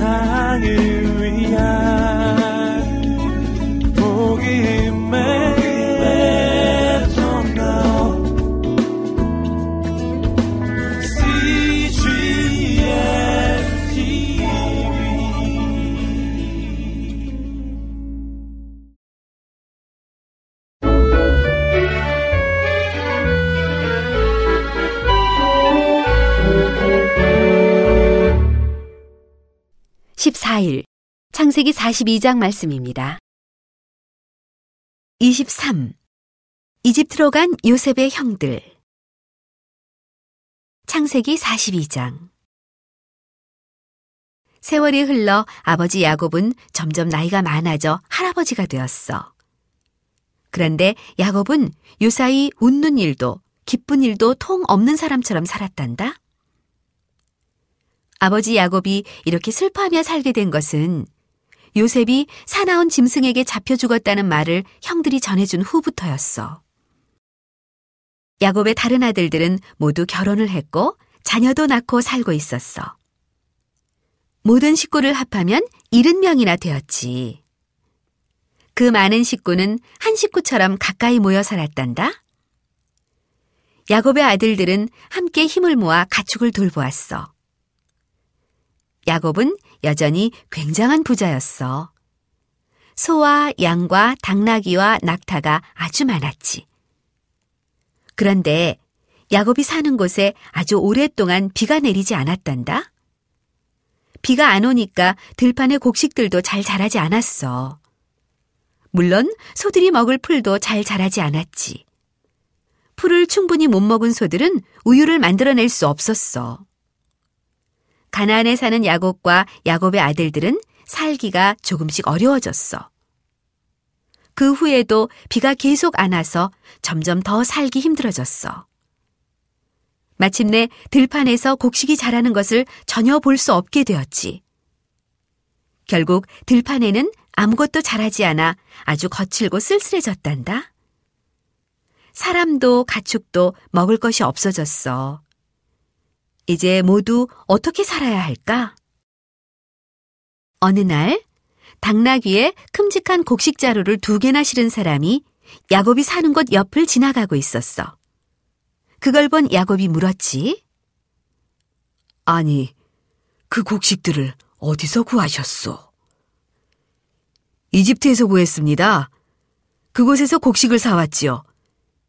세상을 창세기 42장 말씀입니다. 23. 이집트로 간 요셉의 형들. 창세기 42장. 세월이 흘러 아버지 야곱은 점점 나이가 많아져 할아버지가 되었어. 그런데 야곱은 요사이 웃는 일도 기쁜 일도 통 없는 사람처럼 살았단다. 아버지 야곱이 이렇게 슬퍼하며 살게 된 것은 요셉이 사나운 짐승에게 잡혀 죽었다는 말을 형들이 전해준 후부터였어. 야곱의 다른 아들들은 모두 결혼을 했고 자녀도 낳고 살고 있었어. 모든 식구를 합하면 70명이나 되었지. 그 많은 식구는 한 식구처럼 가까이 모여 살았단다. 야곱의 아들들은 함께 힘을 모아 가축을 돌보았어. 야곱은 여전히 굉장한 부자였어. 소와 양과 당나귀와 낙타가 아주 많았지. 그런데 야곱이 사는 곳에 아주 오랫동안 비가 내리지 않았단다. 비가 안 오니까 들판의 곡식들도 잘 자라지 않았어. 물론 소들이 먹을 풀도 잘 자라지 않았지. 풀을 충분히 못 먹은 소들은 우유를 만들어낼 수 없었어. 가나안에 사는 야곱과 야곱의 아들들은 살기가 조금씩 어려워졌어. 그 후에도 비가 계속 안 와서 점점 더 살기 힘들어졌어. 마침내 들판에서 곡식이 자라는 것을 전혀 볼 수 없게 되었지. 결국 들판에는 아무것도 자라지 않아 아주 거칠고 쓸쓸해졌단다. 사람도 가축도 먹을 것이 없어졌어. 이제 모두 어떻게 살아야 할까? 어느 날 당나귀에 큼직한 곡식 자루를 두 개나 실은 사람이 야곱이 사는 곳 옆을 지나가고 있었어. 그걸 본 야곱이 물었지. 아니, 그 곡식들을 어디서 구하셨소? 이집트에서 구했습니다. 그곳에서 곡식을 사왔지요.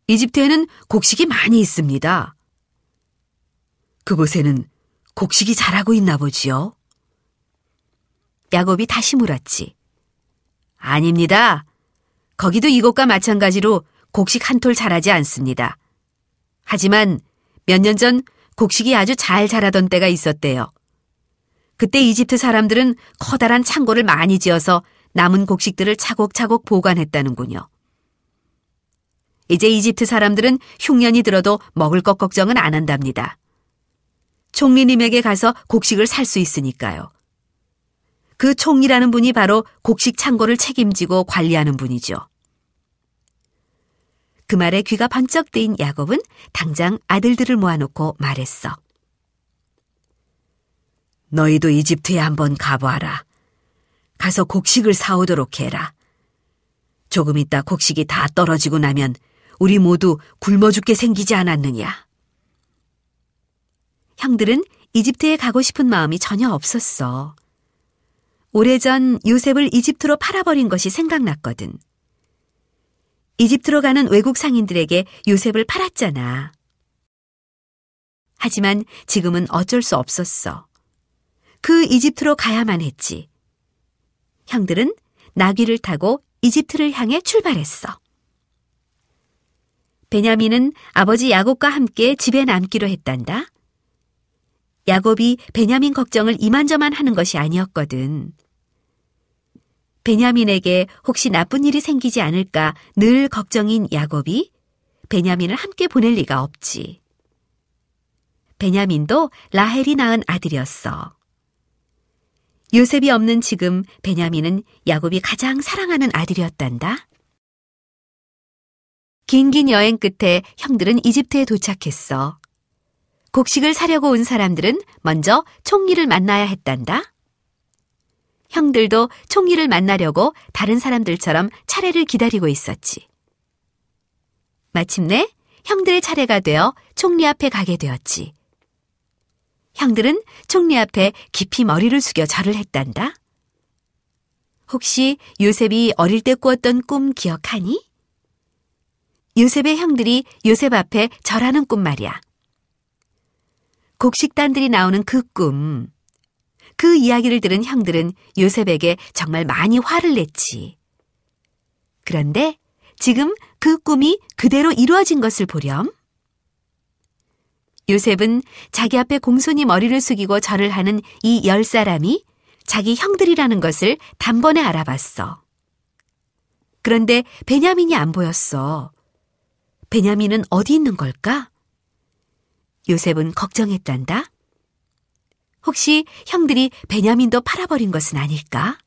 이집트에는 곡식이 많이 있습니다. 그곳에는 곡식이 자라고 있나 보지요? 야곱이 다시 물었지. 아닙니다. 거기도 이곳과 마찬가지로 곡식 한 톨 자라지 않습니다. 하지만 몇 년 전 곡식이 아주 잘 자라던 때가 있었대요. 그때 이집트 사람들은 커다란 창고를 많이 지어서 남은 곡식들을 차곡차곡 보관했다는군요. 이제 이집트 사람들은 흉년이 들어도 먹을 것 걱정은 안 한답니다. 총리님에게 가서 곡식을 살 수 있으니까요. 그 총리라는 분이 바로 곡식 창고를 책임지고 관리하는 분이죠. 그 말에 귀가 번쩍 뜨인 야곱은 당장 아들들을 모아놓고 말했어. 너희도 이집트에 한번 가보아라. 가서 곡식을 사오도록 해라. 조금 있다 곡식이 다 떨어지고 나면 우리 모두 굶어 죽게 생기지 않았느냐. 형들은 이집트에 가고 싶은 마음이 전혀 없었어. 오래전 요셉을 이집트로 팔아버린 것이 생각났거든. 이집트로 가는 외국 상인들에게 요셉을 팔았잖아. 하지만 지금은 어쩔 수 없었어. 그 이집트로 가야만 했지. 형들은 나귀를 타고 이집트를 향해 출발했어. 베냐민은 아버지 야곱과 함께 집에 남기로 했단다. 야곱이 베냐민 걱정을 이만저만 하는 것이 아니었거든. 베냐민에게 혹시 나쁜 일이 생기지 않을까 늘 걱정인 야곱이 베냐민을 함께 보낼 리가 없지. 베냐민도 라헬이 낳은 아들이었어. 요셉이 없는 지금 베냐민은 야곱이 가장 사랑하는 아들이었단다. 긴긴 여행 끝에 형들은 이집트에 도착했어. 곡식을 사려고 온 사람들은 먼저 총리를 만나야 했단다. 형들도 총리를 만나려고 다른 사람들처럼 차례를 기다리고 있었지. 마침내 형들의 차례가 되어 총리 앞에 가게 되었지. 형들은 총리 앞에 깊이 머리를 숙여 절을 했단다. 혹시 요셉이 어릴 때 꾸었던 꿈 기억하니? 요셉의 형들이 요셉 앞에 절하는 꿈 말이야. 곡식단들이 나오는 그 꿈. 그 이야기를 들은 형들은 요셉에게 정말 많이 화를 냈지. 그런데 지금 그 꿈이 그대로 이루어진 것을 보렴. 요셉은 자기 앞에 공손히 머리를 숙이고 절을 하는 이 열 사람이 자기 형들이라는 것을 단번에 알아봤어. 그런데 베냐민이 안 보였어. 베냐민은 어디 있는 걸까? 요셉은 걱정했단다. 혹시 형들이 베냐민도 팔아버린 것은 아닐까?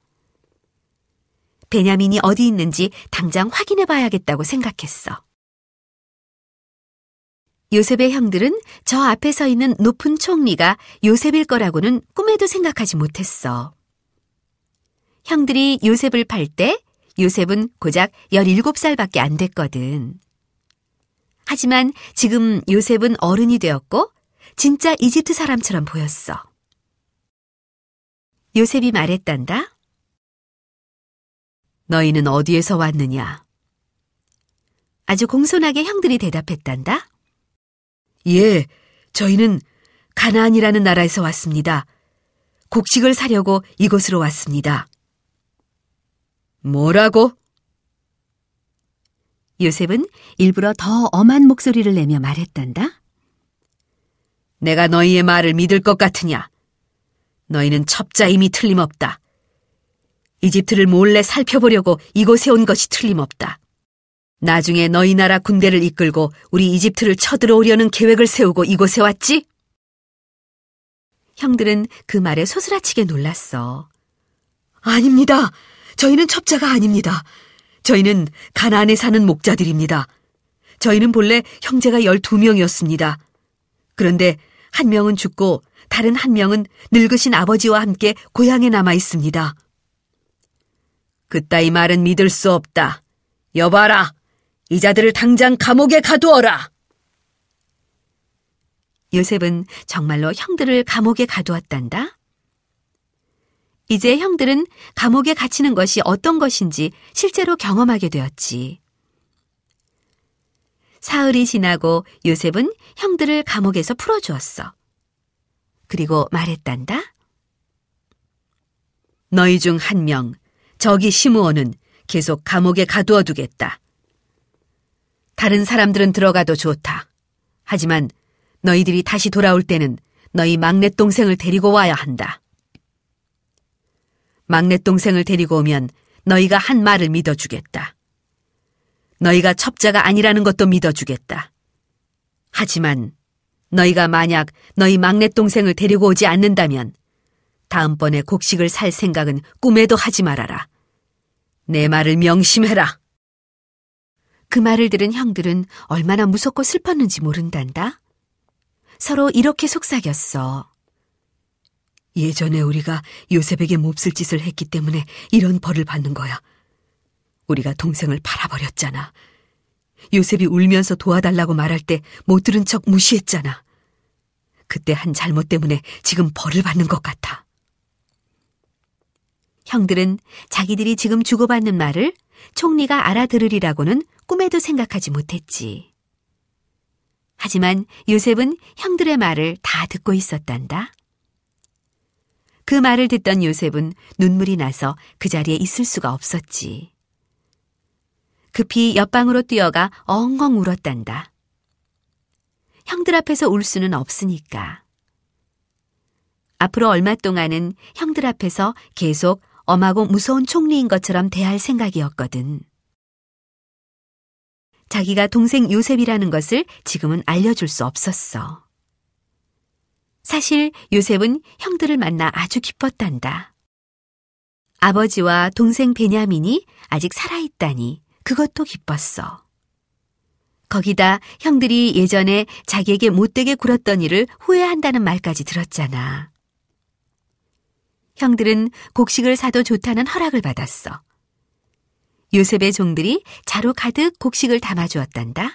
베냐민이 어디 있는지 당장 확인해 봐야겠다고 생각했어. 요셉의 형들은 저 앞에 서 있는 높은 총리가 요셉일 거라고는 꿈에도 생각하지 못했어. 형들이 요셉을 팔 때 요셉은 고작 17살밖에 안 됐거든. 하지만 지금 요셉은 어른이 되었고 진짜 이집트 사람처럼 보였어. 요셉이 말했단다. 너희는 어디에서 왔느냐? 아주 공손하게 형들이 대답했단다. 예, 저희는 가나안이라는 나라에서 왔습니다. 곡식을 사려고 이곳으로 왔습니다. 뭐라고? 요셉은 일부러 더 엄한 목소리를 내며 말했단다. 내가 너희의 말을 믿을 것 같으냐? 너희는 첩자임이 틀림없다. 이집트를 몰래 살펴보려고 이곳에 온 것이 틀림없다. 나중에 너희 나라 군대를 이끌고 우리 이집트를 쳐들어오려는 계획을 세우고 이곳에 왔지? 형들은 그 말에 소스라치게 놀랐어. 아닙니다. 저희는 첩자가 아닙니다. 저희는 가나안에 사는 목자들입니다. 저희는 본래 형제가 12명이었습니다. 그런데 한 명은 죽고 다른 한 명은 늙으신 아버지와 함께 고향에 남아 있습니다. 그따위 말은 믿을 수 없다. 여봐라. 이 자들을 당장 감옥에 가두어라. 요셉은 정말로 형들을 감옥에 가두었단다. 이제 형들은 감옥에 갇히는 것이 어떤 것인지 실제로 경험하게 되었지. 사흘이 지나고 요셉은 형들을 감옥에서 풀어주었어. 그리고 말했단다. 너희 중 한 명, 저기 시므온은 계속 감옥에 가두어 두겠다. 다른 사람들은 들어가도 좋다. 하지만 너희들이 다시 돌아올 때는 너희 막내 동생을 데리고 와야 한다. 막내 동생을 데리고 오면 너희가 한 말을 믿어주겠다. 너희가 첩자가 아니라는 것도 믿어주겠다. 하지만 너희가 만약 너희 막내 동생을 데리고 오지 않는다면 다음번에 곡식을 살 생각은 꿈에도 하지 말아라. 내 말을 명심해라. 그 말을 들은 형들은 얼마나 무섭고 슬펐는지 모른단다. 서로 이렇게 속삭였어. 예전에 우리가 요셉에게 몹쓸 짓을 했기 때문에 이런 벌을 받는 거야. 우리가 동생을 팔아버렸잖아. 요셉이 울면서 도와달라고 말할 때 못 들은 척 무시했잖아. 그때 한 잘못 때문에 지금 벌을 받는 것 같아. 형들은 자기들이 지금 주고받는 말을 총리가 알아들으리라고는 꿈에도 생각하지 못했지. 하지만 요셉은 형들의 말을 다 듣고 있었단다. 그 말을 듣던 요셉은 눈물이 나서 그 자리에 있을 수가 없었지. 급히 옆방으로 뛰어가 엉엉 울었단다. 형들 앞에서 울 수는 없으니까. 앞으로 얼마 동안은 형들 앞에서 계속 엄하고 무서운 총리인 것처럼 대할 생각이었거든. 자기가 동생 요셉이라는 것을 지금은 알려줄 수 없었어. 사실 요셉은 형들을 만나 아주 기뻤단다. 아버지와 동생 베냐민이 아직 살아있다니 그것도 기뻤어. 거기다 형들이 예전에 자기에게 못되게 굴었던 일을 후회한다는 말까지 들었잖아. 형들은 곡식을 사도 좋다는 허락을 받았어. 요셉의 종들이 자루 가득 곡식을 담아주었단다.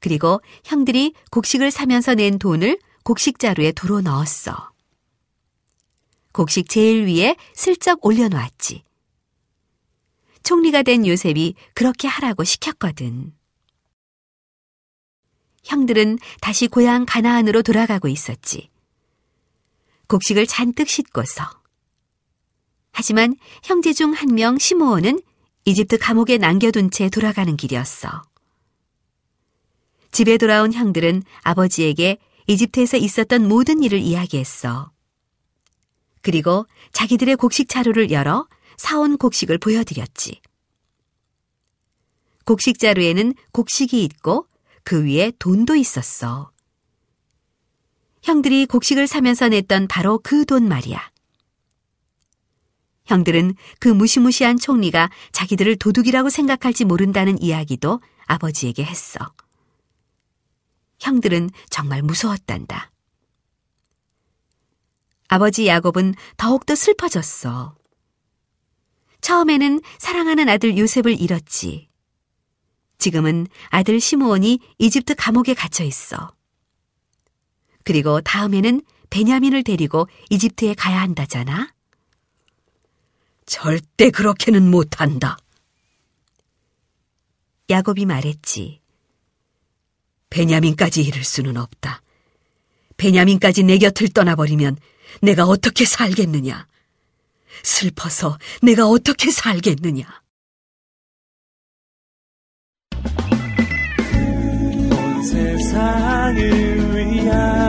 그리고 형들이 곡식을 사면서 낸 돈을 곡식 자루에 도로 넣었어. 곡식 제일 위에 슬쩍 올려놓았지. 총리가 된 요셉이 그렇게 하라고 시켰거든. 형들은 다시 고향 가나안으로 돌아가고 있었지. 곡식을 잔뜩 싣고서. 하지만 형제 중 한 명 시므온은 이집트 감옥에 남겨둔 채 돌아가는 길이었어. 집에 돌아온 형들은 아버지에게 이집트에서 있었던 모든 일을 이야기했어. 그리고 자기들의 곡식 자루를 열어 사온 곡식을 보여드렸지. 곡식 자루에는 곡식이 있고 그 위에 돈도 있었어. 형들이 곡식을 사면서 냈던 바로 그 돈 말이야. 형들은 그 무시무시한 총리가 자기들을 도둑이라고 생각할지 모른다는 이야기도 아버지에게 했어. 형들은 정말 무서웠단다. 아버지 야곱은 더욱더 슬퍼졌어. 처음에는 사랑하는 아들 요셉을 잃었지. 지금은 아들 시므온이 이집트 감옥에 갇혀 있어. 그리고 다음에는 베냐민을 데리고 이집트에 가야 한다잖아. 절대 그렇게는 못한다. 야곱이 말했지. 베냐민까지 잃을 수는 없다. 베냐민까지 내 곁을 떠나버리면 내가 어떻게 살겠느냐. 슬퍼서 내가 어떻게 살겠느냐. 온 세상을 위한